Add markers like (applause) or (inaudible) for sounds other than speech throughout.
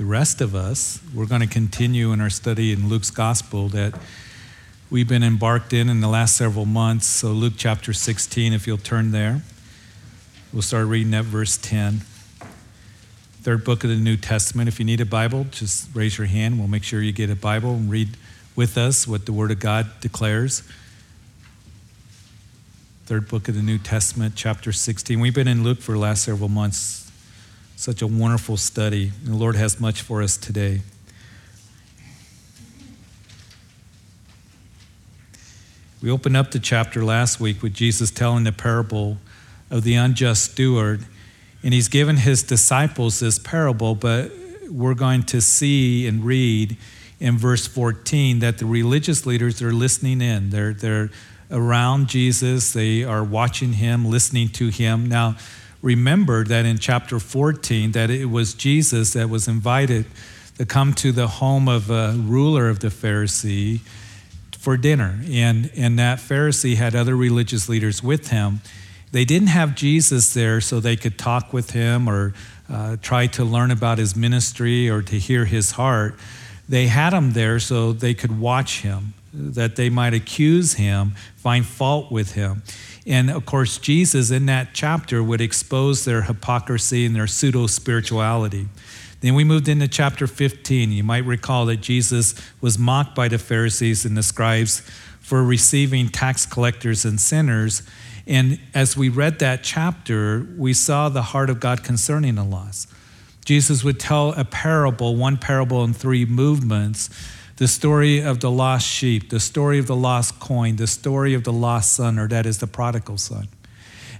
the rest of us, we're going to continue in our study in Luke's gospel that we've been embarked in in the last several months. So, Luke chapter 16, if you'll turn there, we'll start reading at verse 10. Third book of the New Testament. If you need a Bible, just raise your hand. We'll make sure you get a Bible and read with us what the Word of God declares. Third book of the New Testament, chapter 16. We've been in Luke for the last several months. Such a wonderful study. The Lord has much for us today. We opened up the chapter last week with Jesus telling the parable of the unjust steward, and he's given his disciples this parable, but we're going to see and read in verse 14 that the religious leaders are listening in. They're, they're around Jesus, they are watching him, listening to him. Now, remember that in chapter 14 that it was Jesus that was invited to come to the home of a ruler of the Pharisee for dinner. And, and that Pharisee had other religious leaders with him. They didn't have Jesus there so they could talk with him or uh, try to learn about his ministry or to hear his heart. They had him there so they could watch him that they might accuse him, find fault with him. And of course, Jesus in that chapter would expose their hypocrisy and their pseudo spirituality. Then we moved into chapter 15. You might recall that Jesus was mocked by the Pharisees and the scribes for receiving tax collectors and sinners. And as we read that chapter, we saw the heart of God concerning the lost. Jesus would tell a parable, one parable in three movements the story of the lost sheep, the story of the lost coin, the story of the lost son, or that is the prodigal son.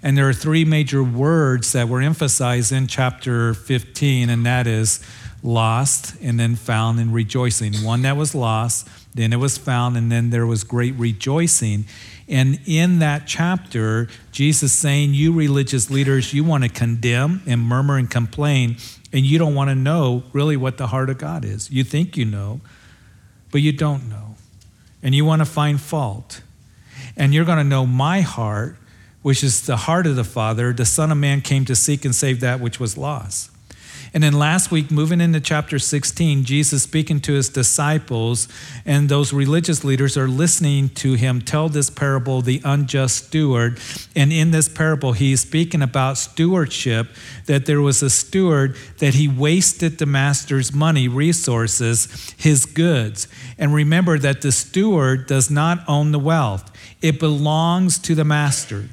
And there are three major words that were emphasized in chapter 15, and that is lost and then found and rejoicing. One that was lost, then it was found, and then there was great rejoicing. And in that chapter, Jesus saying, You religious leaders, you want to condemn and murmur and complain, and you don't want to know really what the heart of God is. You think you know, but you don't know. And you want to find fault. And you're going to know my heart, which is the heart of the Father. The Son of Man came to seek and save that which was lost. And then last week, moving into chapter 16, Jesus speaking to his disciples, and those religious leaders are listening to him tell this parable, the unjust steward. And in this parable, he's speaking about stewardship, that there was a steward that he wasted the master's money, resources, his goods. And remember that the steward does not own the wealth, it belongs to the master.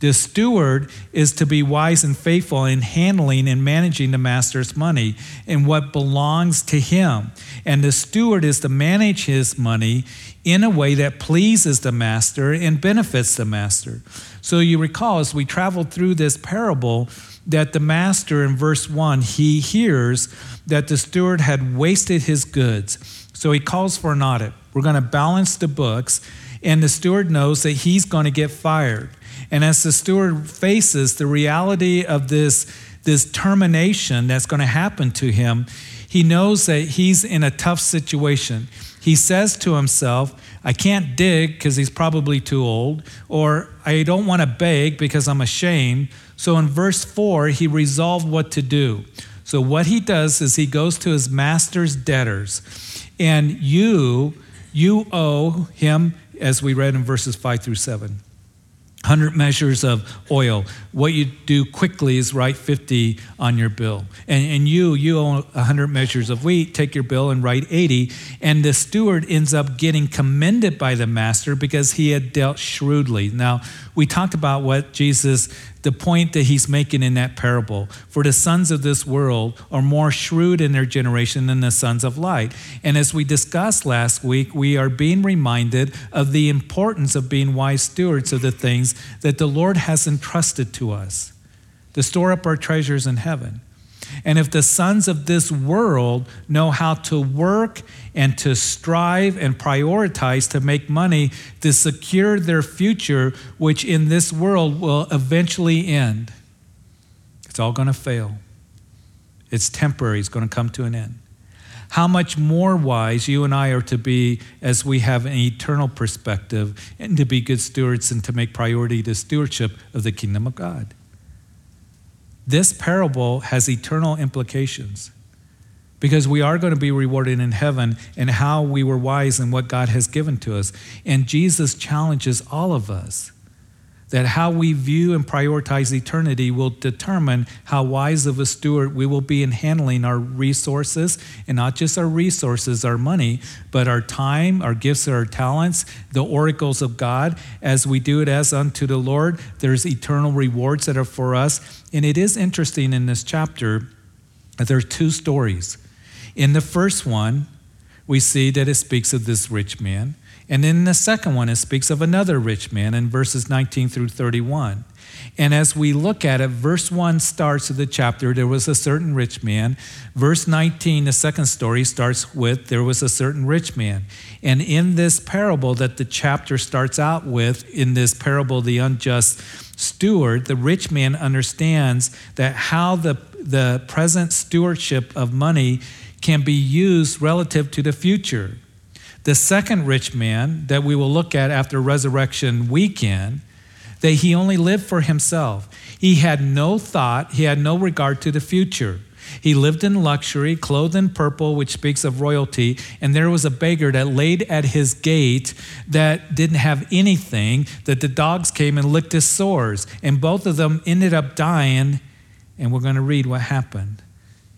The steward is to be wise and faithful in handling and managing the master's money and what belongs to him. And the steward is to manage his money in a way that pleases the master and benefits the master. So you recall as we traveled through this parable that the master in verse 1 he hears that the steward had wasted his goods. So he calls for an audit. We're going to balance the books and the steward knows that he's going to get fired. And as the steward faces the reality of this, this termination that's going to happen to him, he knows that he's in a tough situation. He says to himself, I can't dig because he's probably too old, or I don't want to beg because I'm ashamed. So in verse 4, he resolved what to do. So what he does is he goes to his master's debtors, and you, you owe him, as we read in verses 5 through 7. 100 measures of oil. What you do quickly is write 50 on your bill. And, and you, you own 100 measures of wheat, take your bill and write 80. And the steward ends up getting commended by the master because he had dealt shrewdly. Now, we talked about what Jesus the point that he's making in that parable. For the sons of this world are more shrewd in their generation than the sons of light. And as we discussed last week, we are being reminded of the importance of being wise stewards of the things that the Lord has entrusted to us to store up our treasures in heaven. And if the sons of this world know how to work and to strive and prioritize to make money to secure their future, which in this world will eventually end, it's all going to fail. It's temporary, it's going to come to an end. How much more wise you and I are to be as we have an eternal perspective and to be good stewards and to make priority the stewardship of the kingdom of God. This parable has eternal implications. because we are going to be rewarded in heaven and how we were wise in what God has given to us. And Jesus challenges all of us that how we view and prioritize eternity will determine how wise of a steward we will be in handling our resources, and not just our resources, our money, but our time, our gifts, our talents, the oracles of God. As we do it as unto the Lord, there's eternal rewards that are for us. And it is interesting in this chapter that there are two stories. In the first one, we see that it speaks of this rich man. And in the second one, it speaks of another rich man in verses 19 through 31. And as we look at it, verse 1 starts of the chapter, there was a certain rich man. Verse 19, the second story, starts with, there was a certain rich man. And in this parable that the chapter starts out with, in this parable, the unjust steward, the rich man understands that how the, the present stewardship of money can be used relative to the future. The second rich man that we will look at after resurrection weekend, that he only lived for himself. He had no thought, he had no regard to the future. He lived in luxury, clothed in purple, which speaks of royalty, and there was a beggar that laid at his gate that didn't have anything, that the dogs came and licked his sores, and both of them ended up dying, and we're going to read what happened.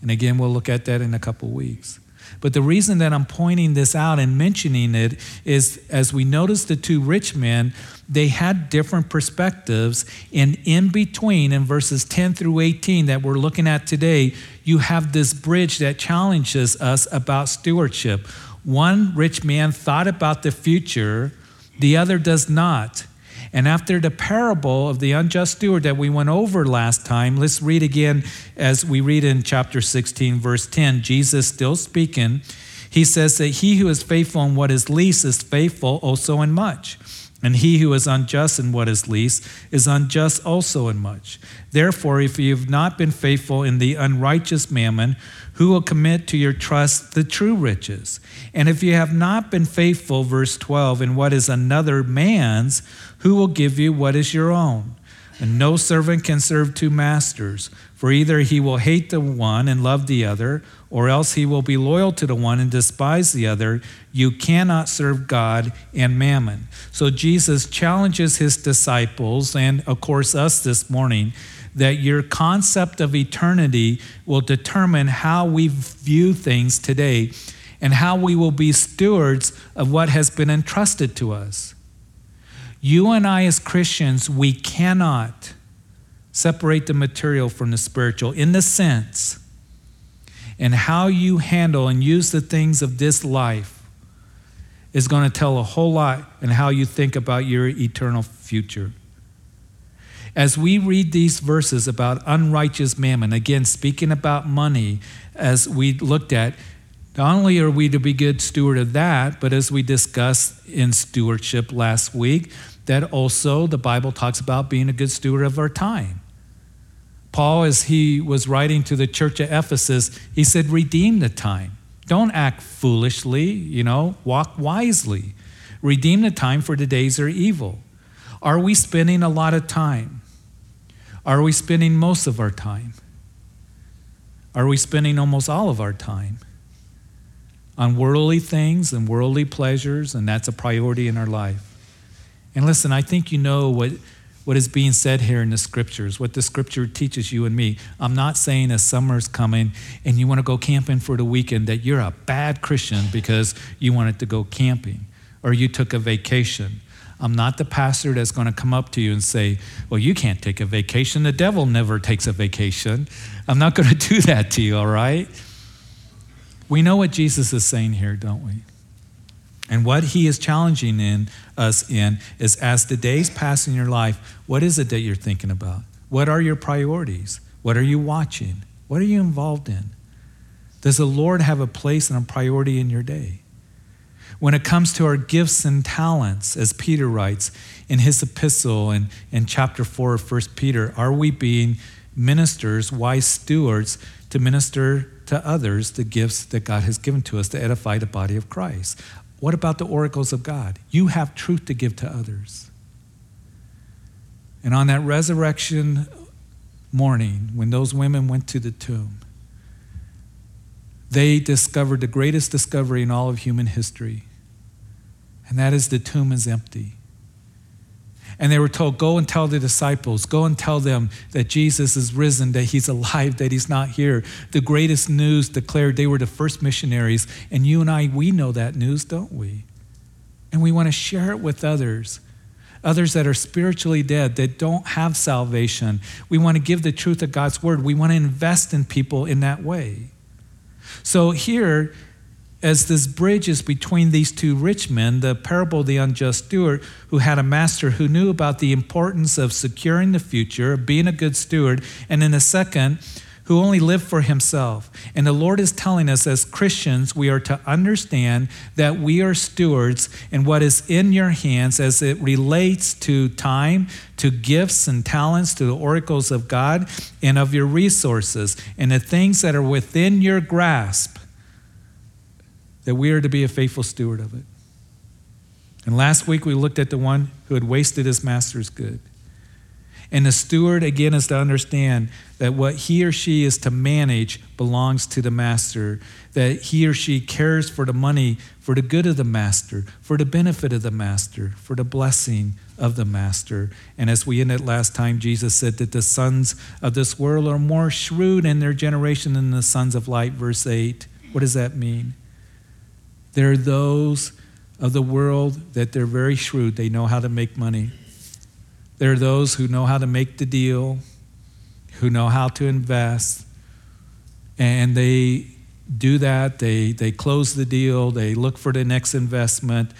And again, we'll look at that in a couple weeks. But the reason that I'm pointing this out and mentioning it is as we notice the two rich men, they had different perspectives. And in between, in verses 10 through 18 that we're looking at today, you have this bridge that challenges us about stewardship. One rich man thought about the future, the other does not. And after the parable of the unjust steward that we went over last time, let's read again as we read in chapter 16, verse 10. Jesus still speaking. He says that he who is faithful in what is least is faithful also in much. And he who is unjust in what is least is unjust also in much. Therefore, if you have not been faithful in the unrighteous mammon, who will commit to your trust the true riches? And if you have not been faithful, verse 12, in what is another man's, who will give you what is your own? And no servant can serve two masters, for either he will hate the one and love the other, or else he will be loyal to the one and despise the other. You cannot serve God and mammon. So Jesus challenges his disciples, and of course, us this morning, that your concept of eternity will determine how we view things today and how we will be stewards of what has been entrusted to us. You and I, as Christians, we cannot separate the material from the spiritual in the sense and how you handle and use the things of this life is going to tell a whole lot in how you think about your eternal future. As we read these verses about unrighteous mammon, again, speaking about money, as we looked at, not only are we to be good steward of that, but as we discussed in stewardship last week, that also the Bible talks about being a good steward of our time. Paul, as he was writing to the church at Ephesus, he said, Redeem the time. Don't act foolishly, you know, walk wisely. Redeem the time, for the days are evil. Are we spending a lot of time? Are we spending most of our time? Are we spending almost all of our time on worldly things and worldly pleasures, and that's a priority in our life? And listen, I think you know what, what is being said here in the scriptures, what the scripture teaches you and me. I'm not saying as summer's coming and you want to go camping for the weekend that you're a bad Christian because you wanted to go camping or you took a vacation. I'm not the pastor that's going to come up to you and say, Well, you can't take a vacation. The devil never takes a vacation. I'm not (laughs) going to do that to you, all right? We know what Jesus is saying here, don't we? And what he is challenging in us in is as the days pass in your life, what is it that you're thinking about? What are your priorities? What are you watching? What are you involved in? Does the Lord have a place and a priority in your day? When it comes to our gifts and talents, as Peter writes in his epistle in, in chapter 4 of 1 Peter, are we being ministers, wise stewards, to minister to others the gifts that God has given to us to edify the body of Christ? What about the oracles of God? You have truth to give to others. And on that resurrection morning, when those women went to the tomb, they discovered the greatest discovery in all of human history, and that is the tomb is empty. And they were told, Go and tell the disciples, go and tell them that Jesus is risen, that he's alive, that he's not here. The greatest news declared they were the first missionaries. And you and I, we know that news, don't we? And we want to share it with others. Others that are spiritually dead, that don't have salvation. We want to give the truth of God's word. We want to invest in people in that way. So here, as this bridge is between these two rich men, the parable of the unjust steward, who had a master who knew about the importance of securing the future, of being a good steward, and in a second, who only lived for himself. And the Lord is telling us as Christians, we are to understand that we are stewards and what is in your hands as it relates to time, to gifts and talents, to the oracles of God, and of your resources, and the things that are within your grasp that we are to be a faithful steward of it. And last week we looked at the one who had wasted his master's good. And the steward, again, is to understand that what he or she is to manage belongs to the master, that he or she cares for the money for the good of the master, for the benefit of the master, for the blessing of the master. And as we ended last time, Jesus said that the sons of this world are more shrewd in their generation than the sons of light, verse 8. What does that mean? There are those of the world that they're very shrewd. They know how to make money. There are those who know how to make the deal, who know how to invest, and they do that. They, they close the deal, they look for the next investment.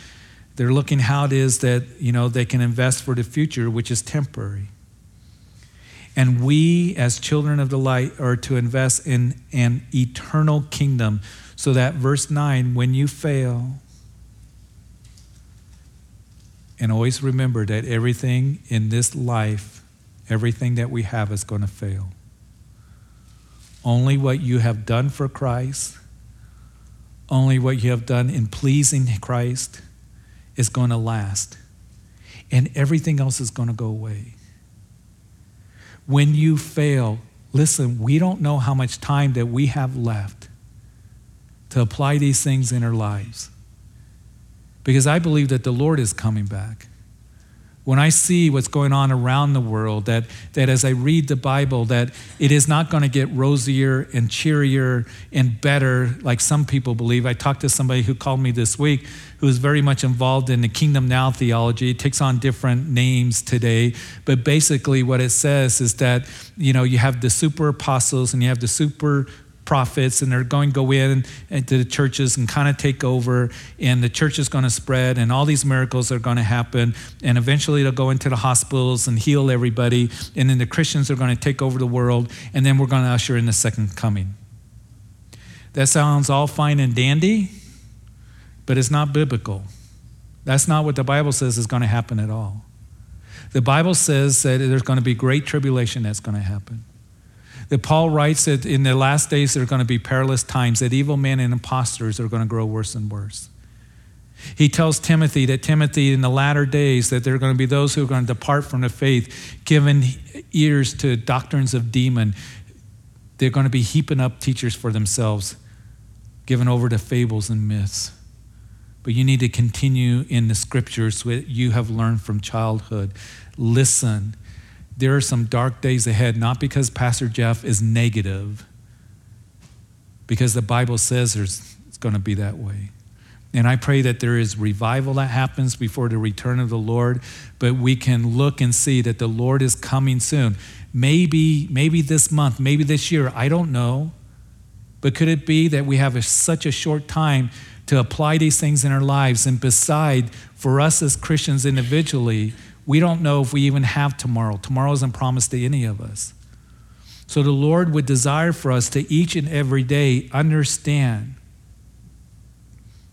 They're looking how it is that you know they can invest for the future, which is temporary. And we, as children of the light, are to invest in an eternal kingdom so that verse 9, when you fail, and always remember that everything in this life, everything that we have is going to fail. Only what you have done for Christ, only what you have done in pleasing Christ is going to last. And everything else is going to go away. When you fail, listen, we don't know how much time that we have left to apply these things in our lives. Because I believe that the Lord is coming back. When I see what's going on around the world, that, that as I read the Bible, that it is not going to get rosier and cheerier and better like some people believe. I talked to somebody who called me this week who is very much involved in the kingdom now theology. It takes on different names today, but basically what it says is that, you know, you have the super apostles and you have the super prophets and they're going to go in into the churches and kind of take over and the church is going to spread and all these miracles are going to happen and eventually they'll go into the hospitals and heal everybody and then the christians are going to take over the world and then we're going to usher in the second coming. That sounds all fine and dandy but it's not biblical. That's not what the bible says is going to happen at all. The bible says that there's going to be great tribulation that's going to happen that Paul writes that in the last days there are going to be perilous times, that evil men and impostors are going to grow worse and worse. He tells Timothy that Timothy, in the latter days, that there are going to be those who are going to depart from the faith, given ears to doctrines of demon. They're going to be heaping up teachers for themselves, given over to fables and myths. But you need to continue in the scriptures that you have learned from childhood. Listen there are some dark days ahead, not because Pastor Jeff is negative, because the Bible says there's, it's going to be that way. And I pray that there is revival that happens before the return of the Lord, but we can look and see that the Lord is coming soon. Maybe, maybe this month, maybe this year, I don't know. But could it be that we have a, such a short time to apply these things in our lives? And beside, for us as Christians individually, we don't know if we even have tomorrow. Tomorrow isn't promised to any of us. So the Lord would desire for us to each and every day understand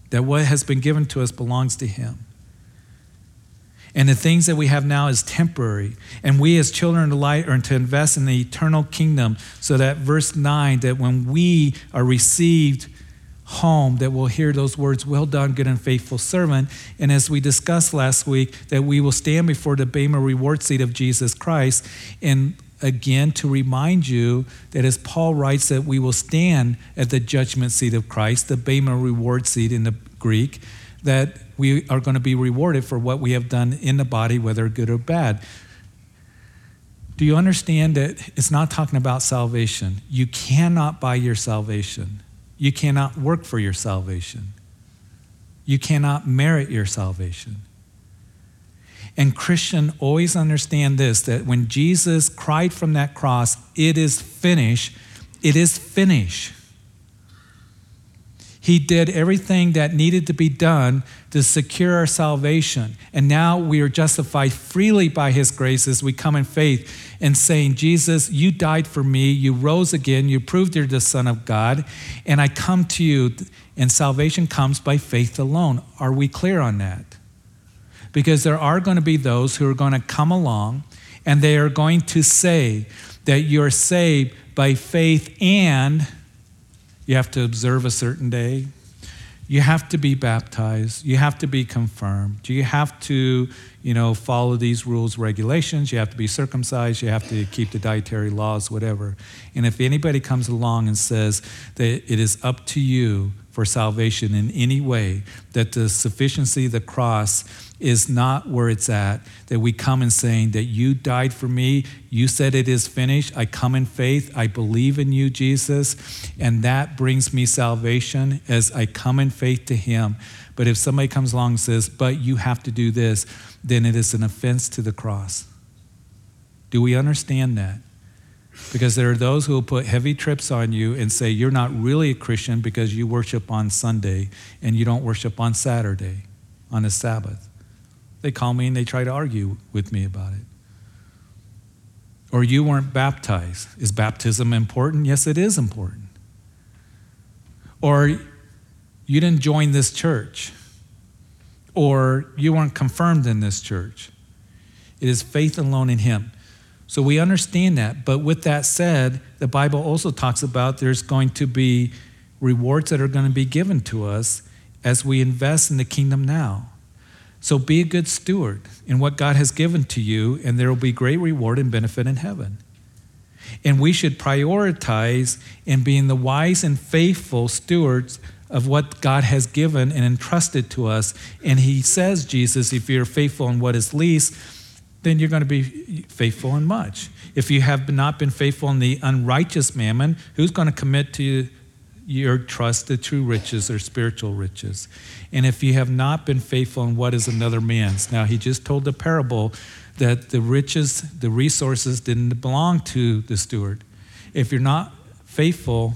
that what has been given to us belongs to Him. And the things that we have now is temporary. And we, as children of light, are to invest in the eternal kingdom so that verse 9, that when we are received home that will hear those words, Well done, good and faithful servant. And as we discussed last week, that we will stand before the Bema reward seat of Jesus Christ. And again to remind you that as Paul writes that we will stand at the judgment seat of Christ, the Bema reward seat in the Greek, that we are going to be rewarded for what we have done in the body, whether good or bad. Do you understand that it's not talking about salvation? You cannot buy your salvation. You cannot work for your salvation. You cannot merit your salvation. And Christian, always understand this that when Jesus cried from that cross, it is finished, it is finished. He did everything that needed to be done to secure our salvation. And now we are justified freely by His grace as we come in faith and saying, Jesus, you died for me. You rose again. You proved you're the Son of God. And I come to you. And salvation comes by faith alone. Are we clear on that? Because there are going to be those who are going to come along and they are going to say that you're saved by faith and you have to observe a certain day. You have to be baptized. You have to be confirmed. You have to, you know, follow these rules, regulations. You have to be circumcised. You have to keep the dietary laws, whatever. And if anybody comes along and says that it is up to you for salvation in any way, that the sufficiency of the cross is not where it's at. That we come and saying that you died for me, you said it is finished. I come in faith, I believe in you, Jesus, and that brings me salvation as I come in faith to Him. But if somebody comes along and says, but you have to do this, then it is an offense to the cross. Do we understand that? Because there are those who will put heavy trips on you and say you're not really a Christian because you worship on Sunday and you don't worship on Saturday, on the Sabbath. They call me and they try to argue with me about it. Or you weren't baptized. Is baptism important? Yes, it is important. Or you didn't join this church. Or you weren't confirmed in this church. It is faith alone in Him. So we understand that. But with that said, the Bible also talks about there's going to be rewards that are going to be given to us as we invest in the kingdom now. So be a good steward in what God has given to you, and there will be great reward and benefit in heaven. And we should prioritize in being the wise and faithful stewards of what God has given and entrusted to us. And He says, Jesus, if you're faithful in what is least, then you're going to be faithful in much. If you have not been faithful in the unrighteous mammon, who's going to commit to your trust to true riches or spiritual riches. And if you have not been faithful in what is another man's, now he just told the parable that the riches, the resources didn't belong to the steward. If you're not faithful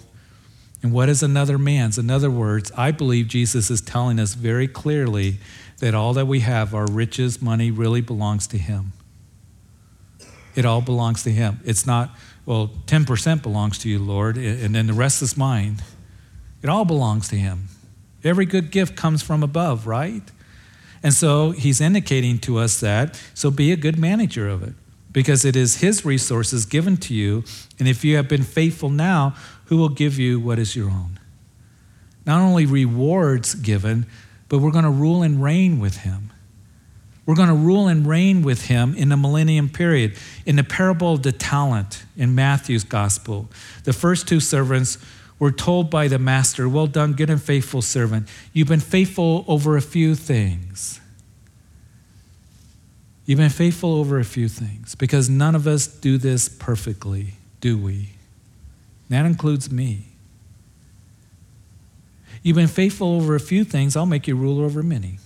in what is another man's, in other words, I believe Jesus is telling us very clearly that all that we have, our riches, money, really belongs to him. It all belongs to him. It's not, well, 10% belongs to you, Lord, and then the rest is mine. It all belongs to Him. Every good gift comes from above, right? And so He's indicating to us that, so be a good manager of it because it is His resources given to you. And if you have been faithful now, who will give you what is your own? Not only rewards given, but we're going to rule and reign with Him. We're going to rule and reign with him in the millennium period. In the parable of the talent in Matthew's gospel, the first two servants were told by the master, Well done, good and faithful servant. You've been faithful over a few things. You've been faithful over a few things because none of us do this perfectly, do we? that includes me. You've been faithful over a few things, I'll make you ruler over many.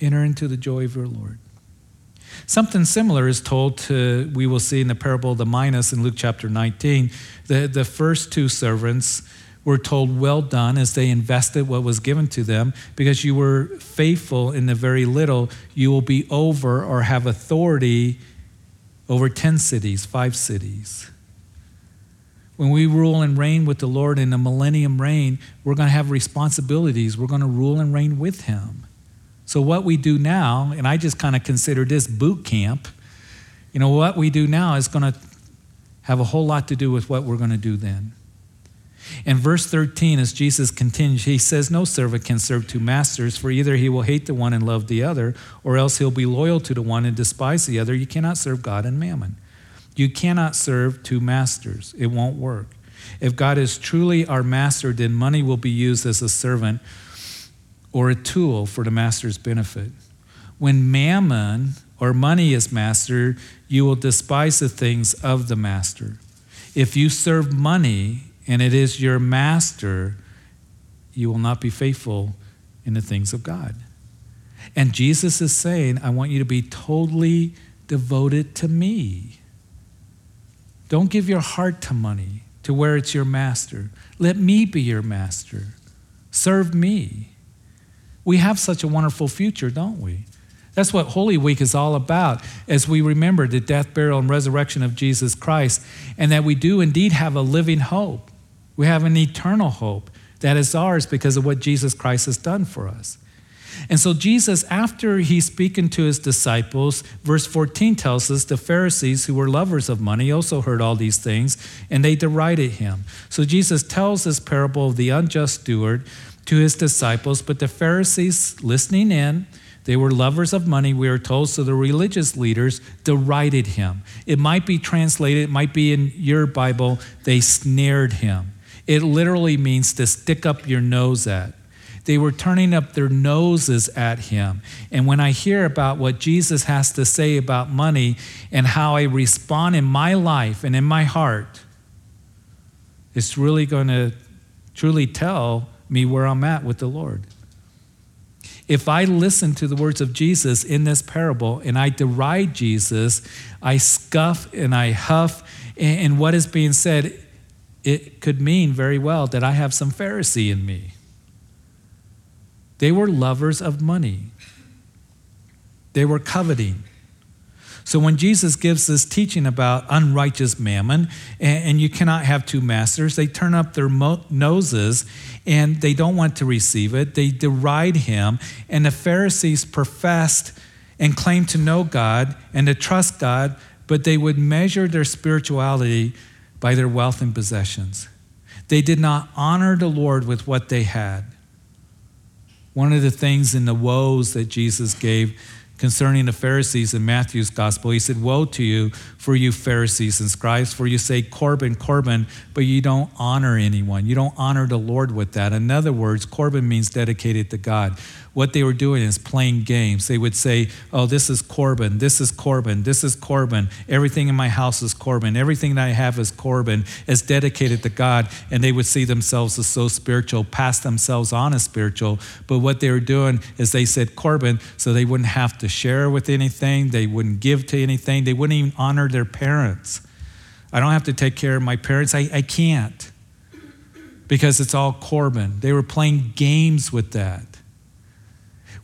Enter into the joy of your Lord. Something similar is told to, we will see in the parable of the minas in Luke chapter 19. The, the first two servants were told, Well done, as they invested what was given to them, because you were faithful in the very little, you will be over or have authority over 10 cities, five cities. When we rule and reign with the Lord in the millennium reign, we're going to have responsibilities. We're going to rule and reign with Him. So, what we do now, and I just kind of consider this boot camp, you know, what we do now is going to have a whole lot to do with what we're going to do then. In verse 13, as Jesus continues, he says, No servant can serve two masters, for either he will hate the one and love the other, or else he'll be loyal to the one and despise the other. You cannot serve God and mammon. You cannot serve two masters, it won't work. If God is truly our master, then money will be used as a servant or a tool for the master's benefit. When mammon or money is master, you will despise the things of the master. If you serve money and it is your master, you will not be faithful in the things of God. And Jesus is saying, I want you to be totally devoted to me. Don't give your heart to money, to where it's your master. Let me be your master. Serve me. We have such a wonderful future, don't we? That's what Holy Week is all about as we remember the death, burial, and resurrection of Jesus Christ, and that we do indeed have a living hope. We have an eternal hope that is ours because of what Jesus Christ has done for us. And so, Jesus, after he's speaking to his disciples, verse 14 tells us the Pharisees, who were lovers of money, also heard all these things and they derided him. So, Jesus tells this parable of the unjust steward to his disciples, but the Pharisees, listening in, they were lovers of money, we are told, so the religious leaders derided him. It might be translated, it might be in your Bible, they snared him. It literally means to stick up your nose at. They were turning up their noses at him. And when I hear about what Jesus has to say about money and how I respond in my life and in my heart, it's really going to truly tell me where I'm at with the Lord. If I listen to the words of Jesus in this parable and I deride Jesus, I scuff and I huff, and what is being said, it could mean very well that I have some Pharisee in me. They were lovers of money, they were coveting. So when Jesus gives this teaching about unrighteous mammon, and, and you cannot have two masters, they turn up their mo- noses and they don't want to receive it. They deride him. And the Pharisees professed and claimed to know God and to trust God, but they would measure their spirituality by their wealth and possessions. They did not honor the Lord with what they had. One of the things in the woes that Jesus gave concerning the Pharisees in Matthew's gospel. He said, Woe to you, for you Pharisees and scribes, for you say Corban, Corban, but you don't honor anyone. You don't honor the Lord with that. In other words, Corban means dedicated to God what they were doing is playing games. They would say, Oh, this is Corban, this is Corban, this is Corban. Everything in my house is Corban. Everything that I have is Corban, is dedicated to God. And they would see themselves as so spiritual, pass themselves on as spiritual. But what they were doing is they said Corban so they wouldn't have to share with anything, they wouldn't give to anything, they wouldn't even honor their parents. I don't have to take care of my parents, I, I can't because it's all Corban. They were playing games with that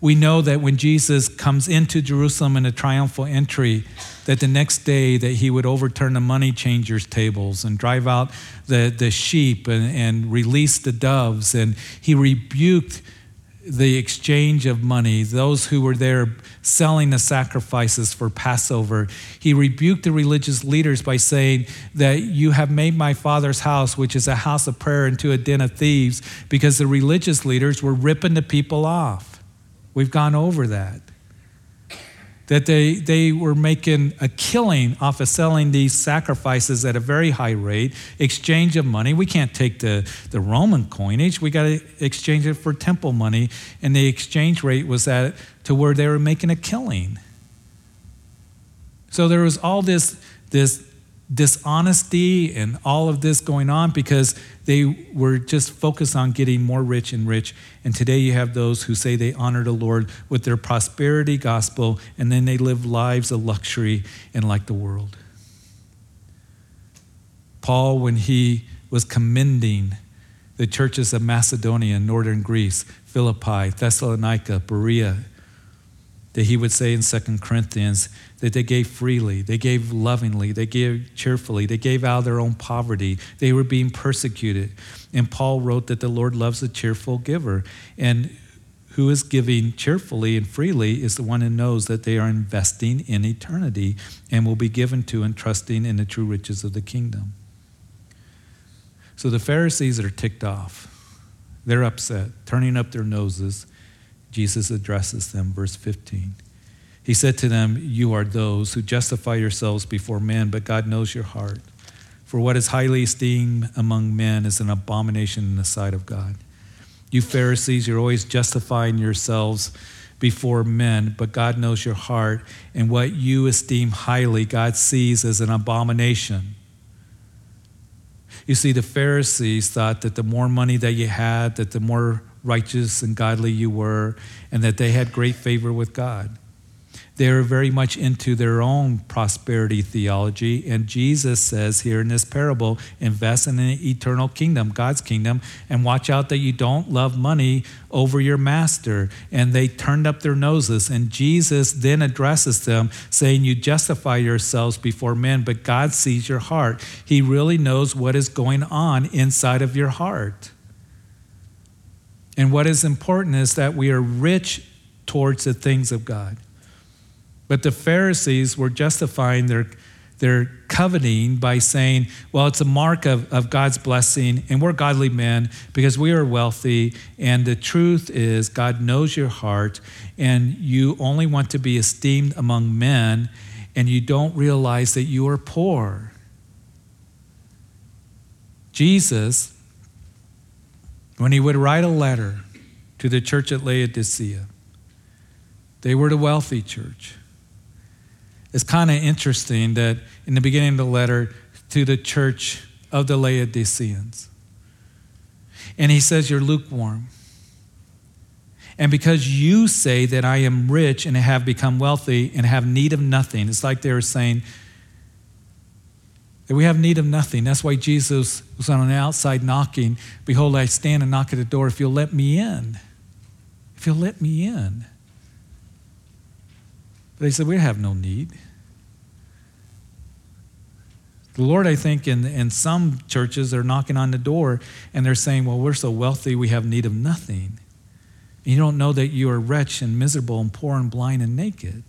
we know that when Jesus comes into Jerusalem in a triumphal entry, that the next day that he would overturn the money changers' tables and drive out the, the sheep and, and release the doves. And he rebuked the exchange of money, those who were there selling the sacrifices for Passover. He rebuked the religious leaders by saying that you have made my father's house, which is a house of prayer, into a den of thieves, because the religious leaders were ripping the people off. We've gone over that. That they, they were making a killing off of selling these sacrifices at a very high rate, exchange of money. We can't take the, the Roman coinage, we got to exchange it for temple money. And the exchange rate was at to where they were making a killing. So there was all this, this dishonesty and all of this going on because they were just focused on getting more rich and rich. And today you have those who say they honor the Lord with their prosperity gospel, and then they live lives of luxury and like the world. Paul, when he was commending the churches of Macedonia, northern Greece, Philippi, Thessalonica, Berea, that he would say in 2 Corinthians that they gave freely, they gave lovingly, they gave cheerfully, they gave out of their own poverty, they were being persecuted. And Paul wrote that the Lord loves a cheerful giver. And who is giving cheerfully and freely is the one who knows that they are investing in eternity and will be given to and trusting in the true riches of the kingdom. So the Pharisees are ticked off. They're upset, turning up their noses Jesus addresses them, verse 15. He said to them, You are those who justify yourselves before men, but God knows your heart. For what is highly esteemed among men is an abomination in the sight of God. You Pharisees, you're always justifying yourselves before men, but God knows your heart, and what you esteem highly, God sees as an abomination. You see, the Pharisees thought that the more money that you had, that the more righteous and godly you were, and that they had great favor with God. They were very much into their own prosperity theology. And Jesus says here in this parable invest in an eternal kingdom, God's kingdom, and watch out that you don't love money over your master. And they turned up their noses. And Jesus then addresses them, saying, You justify yourselves before men, but God sees your heart. He really knows what is going on inside of your heart. And what is important is that we are rich towards the things of God. But the Pharisees were justifying their, their coveting by saying, well, it's a mark of, of God's blessing, and we're godly men because we are wealthy. And the truth is, God knows your heart, and you only want to be esteemed among men, and you don't realize that you are poor. Jesus, when he would write a letter to the church at Laodicea, they were the wealthy church. It's kind of interesting that in the beginning of the letter to the church of the Laodiceans, and he says, You're lukewarm. And because you say that I am rich and have become wealthy and have need of nothing, it's like they were saying that we have need of nothing. That's why Jesus was on the outside knocking. Behold, I stand and knock at the door if you'll let me in. If you'll let me in. But they said, We have no need. The Lord, I think, in, in some churches, they're knocking on the door and they're saying, Well, we're so wealthy, we have need of nothing. You don't know that you are wretched and miserable and poor and blind and naked.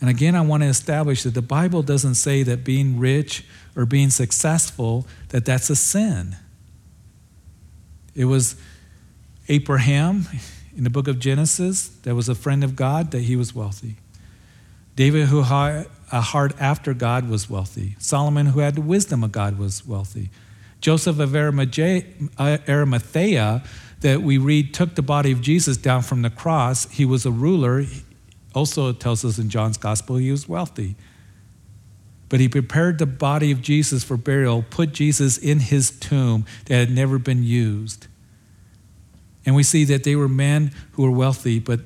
And again, I want to establish that the Bible doesn't say that being rich or being successful, that that's a sin. It was Abraham in the book of Genesis that was a friend of God, that he was wealthy. David, who a heart after God, was wealthy. Solomon, who had the wisdom of God, was wealthy. Joseph of Arimathea, that we read, took the body of Jesus down from the cross. He was a ruler. Also, it tells us in John's gospel, he was wealthy. But he prepared the body of Jesus for burial, put Jesus in his tomb that had never been used. And we see that they were men who were wealthy, but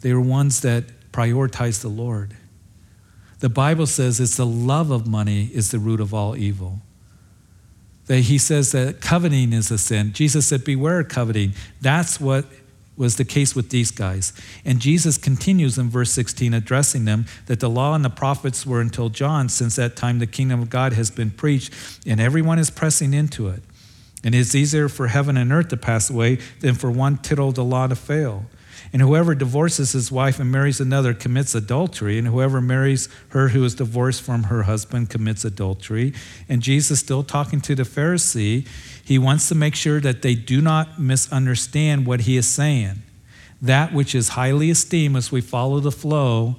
they were ones that prioritized the Lord. The Bible says it's the love of money is the root of all evil. That he says that coveting is a sin. Jesus said, Beware of coveting. That's what was the case with these guys. And Jesus continues in verse 16, addressing them that the law and the prophets were until John. Since that time, the kingdom of God has been preached, and everyone is pressing into it. And it's easier for heaven and earth to pass away than for one tittle of the law to fail. And whoever divorces his wife and marries another commits adultery, and whoever marries her who is divorced from her husband commits adultery. And Jesus, still talking to the Pharisee, he wants to make sure that they do not misunderstand what he is saying. That which is highly esteemed, as we follow the flow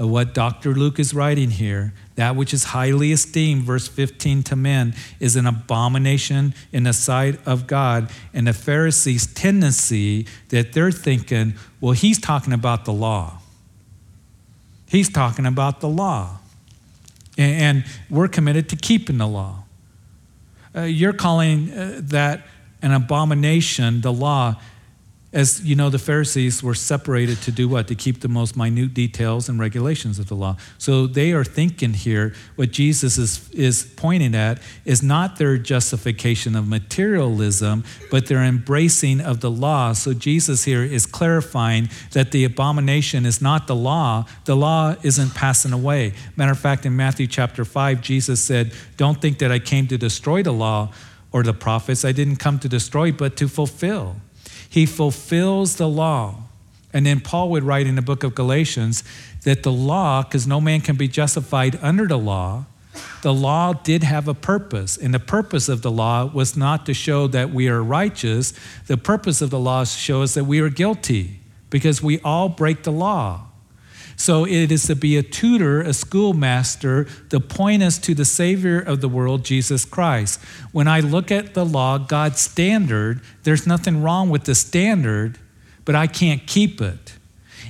of what Dr. Luke is writing here, that which is highly esteemed, verse 15 to men, is an abomination in the sight of God. And the Pharisees' tendency that they're thinking, well, he's talking about the law. He's talking about the law. And, we're committed to keeping the law. Uh, you're calling uh, that an abomination, the law. As you know, the Pharisees were separated to do what? To keep the most minute details and regulations of the law. So they are thinking here, what Jesus is, is pointing at is not their justification of materialism, but their embracing of the law. So Jesus here is clarifying that the abomination is not the law, the law isn't passing away. Matter of fact, in Matthew chapter 5, Jesus said, Don't think that I came to destroy the law or the prophets. I didn't come to destroy, but to fulfill. He fulfills the law. And then Paul would write in the book of Galatians that the law, because no man can be justified under the law, the law did have a purpose. And the purpose of the law was not to show that we are righteous. The purpose of the law shows that we are guilty because we all break the law. So it is to be a tutor, a schoolmaster, to point us to the Savior of the world, Jesus Christ. When I look at the law, God's standard, there's nothing wrong with the standard, but I can't keep it.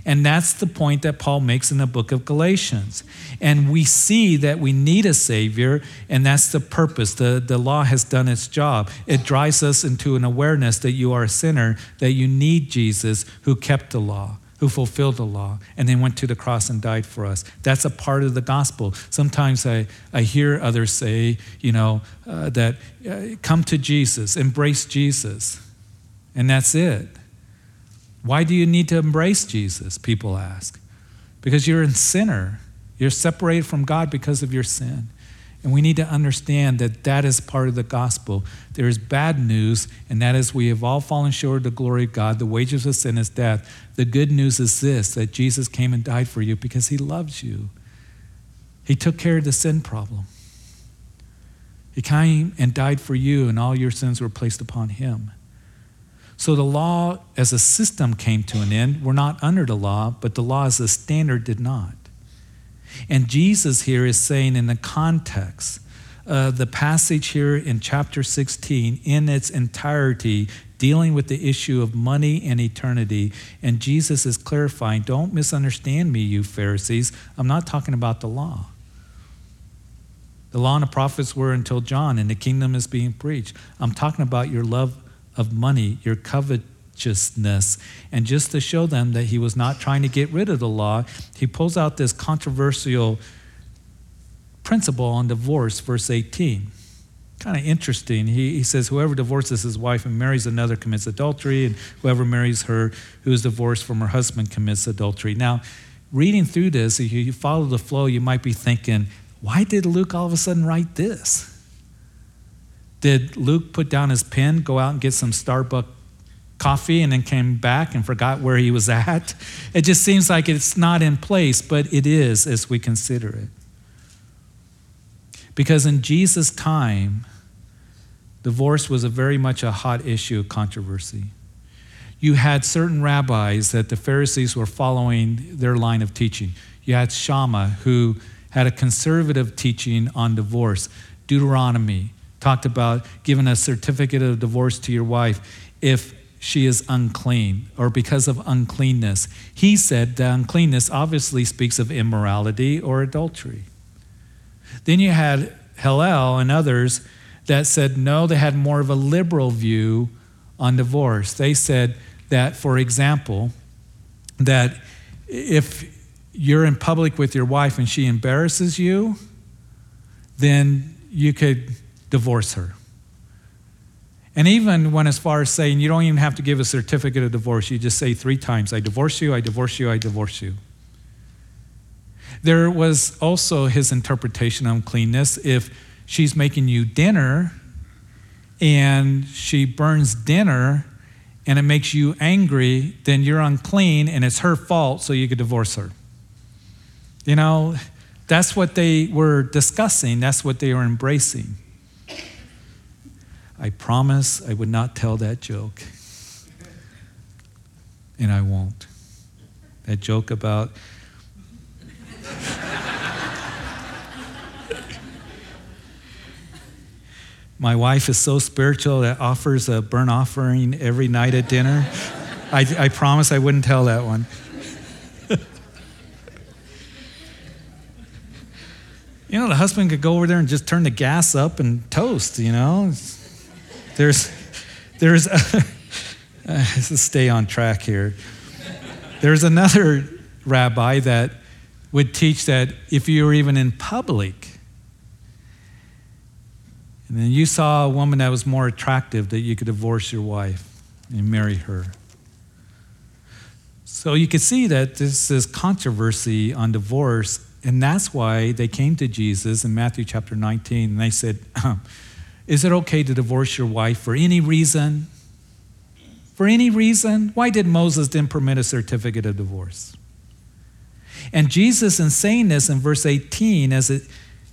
And that's the point that Paul makes in the book of Galatians. And we see that we need a Savior, and that's the purpose. The, the law has done its job. It drives us into an awareness that you are a sinner, that you need Jesus who kept the law who fulfilled the law and then went to the cross and died for us. That's a part of the gospel. Sometimes I, I hear others say, you know, uh, that uh, come to Jesus, embrace Jesus, and that's it. Why do you need to embrace Jesus? People ask. Because you're a sinner. You're separated from God because of your sin. And we need to understand that that is part of the gospel. There is bad news, and that is we have all fallen short of the glory of God. The wages of sin is death. The good news is this that Jesus came and died for you because he loves you. He took care of the sin problem. He came and died for you, and all your sins were placed upon him. So the law as a system came to an end. We're not under the law, but the law as a standard did not. And Jesus here is saying, in the context, uh, the passage here in chapter 16, in its entirety, dealing with the issue of money and eternity. And Jesus is clarifying don't misunderstand me, you Pharisees. I'm not talking about the law. The law and the prophets were until John, and the kingdom is being preached. I'm talking about your love of money, your covet righteousness. And just to show them that he was not trying to get rid of the law, he pulls out this controversial principle on divorce, verse 18. Kind of interesting. He, he says, Whoever divorces his wife and marries another commits adultery, and whoever marries her who is divorced from her husband commits adultery. Now, reading through this, if you follow the flow, you might be thinking, why did Luke all of a sudden write this? Did Luke put down his pen, go out and get some Starbucks coffee and then came back and forgot where he was (laughs) at. It just seems like it's not in place, but it is as we consider it. Because in Jesus' time, divorce was a very much a hot issue of controversy. You had certain rabbis that the Pharisees were following their line of teaching. You had Shammai, who had a conservative teaching on divorce. Deuteronomy talked about giving a certificate of divorce to your wife if she is unclean or because of uncleanness. He said the uncleanness obviously speaks of immorality or adultery. Then you had Hillel and others that said no, they had more of a liberal view on divorce. They said that, for example, that if you're in public with your wife and she embarrasses you, then you could divorce her. And even went as far as saying you don't even have to give a certificate of divorce. You just say three times, I divorce you, I divorce you, I divorce you. There was also his interpretation on uncleanness. If she's making you dinner and she burns dinner and it makes you angry, then you're unclean and it's her fault, so you could divorce her. You know, that's what they were discussing, that's what they were embracing. I promise I would not tell that joke. And I won't. That joke about. (laughs) My wife is so spiritual that offers a burnt offering every night at dinner. I, I promise I wouldn't tell that one. (laughs) you know, the husband could go over there and just turn the gas up and toast, you know? There's, there's, a, (laughs) uh, stay on track here. There's another rabbi that would teach that if you were even in public, and then you saw a woman that was more attractive, that you could divorce your wife and marry her. So you can see that this is controversy on divorce, and that's why they came to Jesus in Matthew chapter 19, and they said, (clears throat) Is it okay to divorce your wife for any reason? For any reason? Why did Moses didn't permit a certificate of divorce? And Jesus, in saying this in verse 18, as it,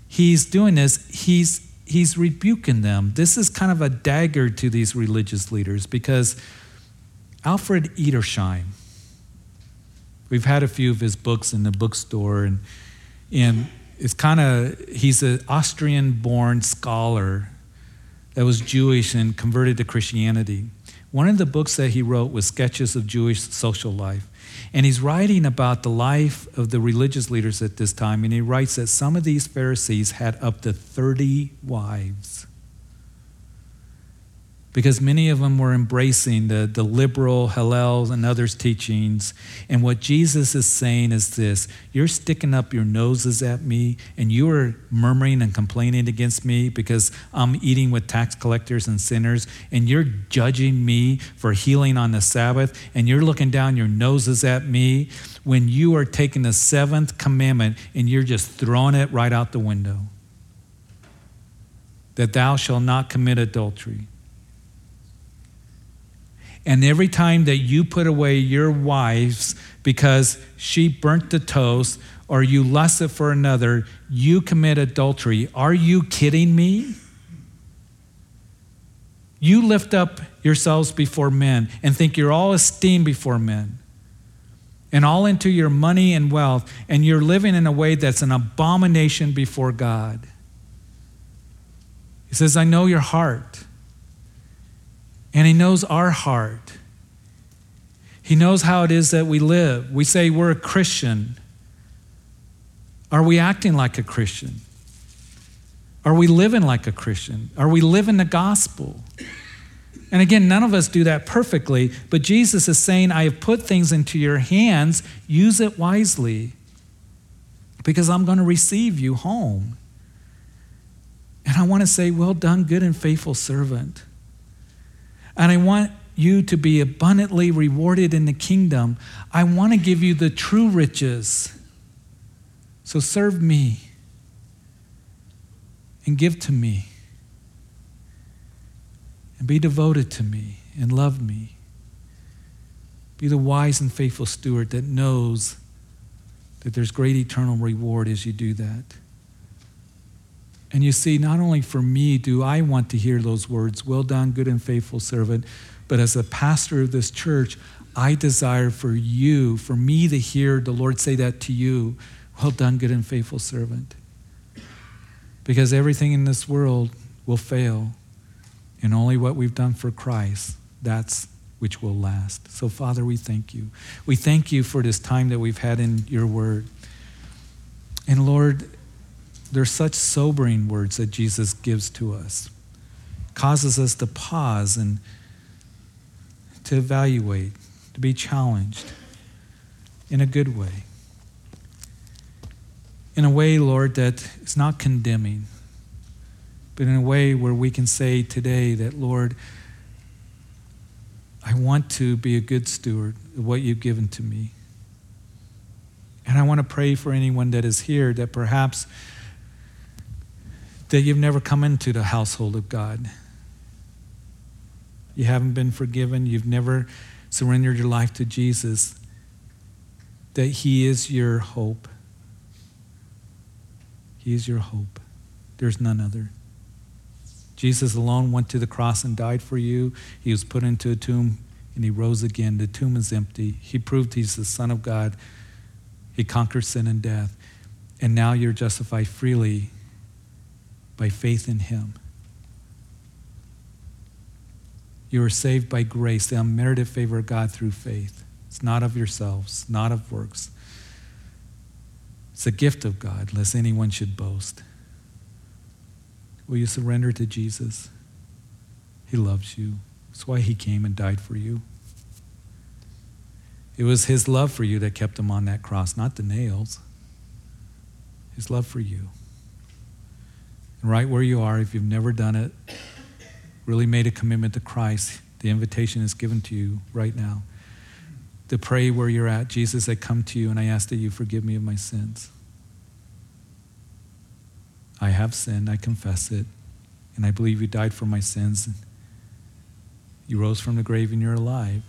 he's doing this, he's, he's rebuking them. This is kind of a dagger to these religious leaders because Alfred Edersheim, We've had a few of his books in the bookstore, and, and it's kind of, he's an Austrian born scholar that was Jewish and converted to Christianity. One of the books that he wrote was Sketches of Jewish Social Life. And he's writing about the life of the religious leaders at this time. And he writes that some of these Pharisees had up to 30 wives because many of them were embracing the, the liberal Hillel and others' teachings. And what Jesus is saying is this you're sticking up your noses at me, and you are murmuring and complaining against me because I'm eating with tax collectors and sinners, and you're judging me for healing on the Sabbath, and you're looking down your noses at me when you are taking the seventh commandment and you're just throwing it right out the window. That thou shalt not commit adultery. And every time that you put away your wives because she burnt the toast or you lusted for another, you commit adultery. Are you kidding me? You lift up yourselves before men and think you're all esteemed before men and all into your money and wealth, and you're living in a way that's an abomination before God. He says, I know your heart. And He knows our heart. He knows how it is that we live. We say we're a Christian. Are we acting like a Christian? Are we living like a Christian? Are we living the gospel? And again, none of us do that perfectly, but Jesus is saying, I have put things into your hands, use it wisely, because I'm going to receive you home. And I want to say, Well done, good and faithful servant. And I want you to be abundantly rewarded in the kingdom. I want to give you the true riches. So serve me and give to me and be devoted to me and love me. Be the wise and faithful steward that knows that there's great eternal reward as you do that. And you see, not only for me do I want to hear those words, well done, good and faithful servant, but as a pastor of this church, I desire for you, for me to hear the Lord say that to you, well done, good and faithful servant. Because everything in this world will fail, and only what we've done for Christ, that's which will last. So, Father, we thank you. We thank you for this time that we've had in your word. And Lord, they're such sobering words that Jesus gives to us. Causes us to pause and to evaluate, to be challenged in a good way. In a way, Lord, that is not condemning, but in a way where we can say today that, Lord, I want to be a good steward of what you've given to me. And I want to pray for anyone that is here that perhaps that you've never come into the household of God. You haven't been forgiven. You've never surrendered your life to Jesus. That He is your hope. He is your hope. There's none other. Jesus alone went to the cross and died for you. He was put into a tomb and he rose again. The tomb is empty. He proved he's the Son of God. He conquered sin and death. And now you're justified freely by faith in Him. You are saved by grace, the unmerited favor of God through faith. It's not of yourselves, not of works. It's a gift of God, lest anyone should boast. Will you surrender to Jesus? He loves you. That's why he came and died for you. It was his love for you that kept him on that cross, not the nails. His love for you. Right where you are, if you've never done it, really made a commitment to Christ, the invitation is given to you right now to pray where you're at. Jesus, I come to you and I ask that you forgive me of my sins. I have sinned, I confess it, and I believe you died for my sins. You rose from the grave and you're alive.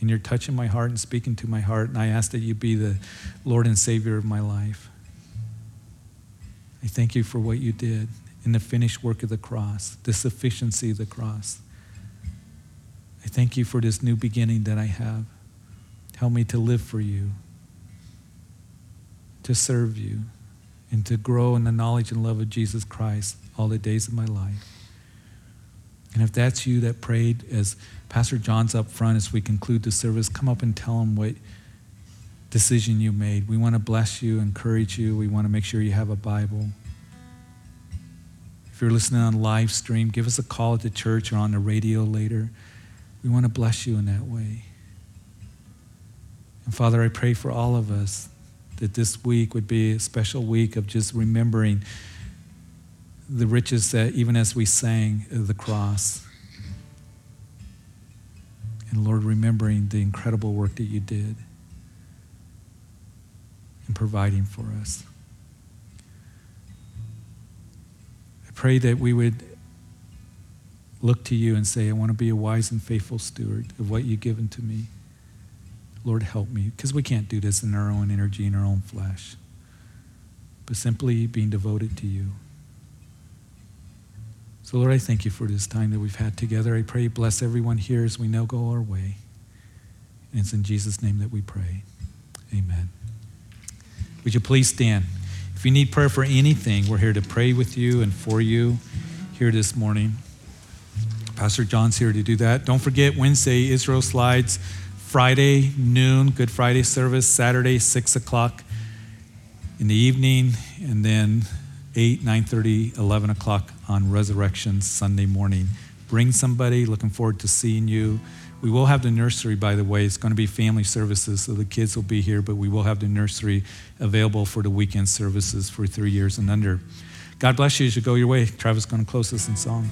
And you're touching my heart and speaking to my heart, and I ask that you be the Lord and Savior of my life. I thank you for what you did in the finished work of the cross, the sufficiency of the cross. I thank you for this new beginning that I have. Help me to live for you, to serve you, and to grow in the knowledge and love of Jesus Christ all the days of my life. And if that's you that prayed, as Pastor John's up front as we conclude the service, come up and tell him what decision you made. We want to bless you, encourage you. We want to make sure you have a Bible. If you're listening on live stream, give us a call at the church or on the radio later. We want to bless you in that way. And Father, I pray for all of us that this week would be a special week of just remembering the riches that, even as we sang the cross, and Lord, remembering the incredible work that you did providing for us. I pray that we would look to you and say, I want to be a wise and faithful steward of what you've given to me. Lord, help me, because we can't do this in our own energy, in our own flesh, but simply being devoted to you. So, Lord, I thank you for this time that we've had together. I pray bless everyone here as we now go our way. And it's in Jesus' name that we pray. Amen. Would you please stand? If you need prayer for anything, we're here to pray with you and for you here this morning. Pastor John's here to do that. Don't forget Wednesday, Israel slides. Friday, noon, Good Friday service. Saturday, 6 o'clock in the evening. And then 8, 9.30, 11 o'clock on Resurrection Sunday morning. Bring somebody. Looking forward to seeing you. We will have the nursery, by the way. It's going to be family services, so the kids will be here, but we will have the nursery available for the weekend services for three years and under. God bless you as you go your way. Travis is going to close us in song.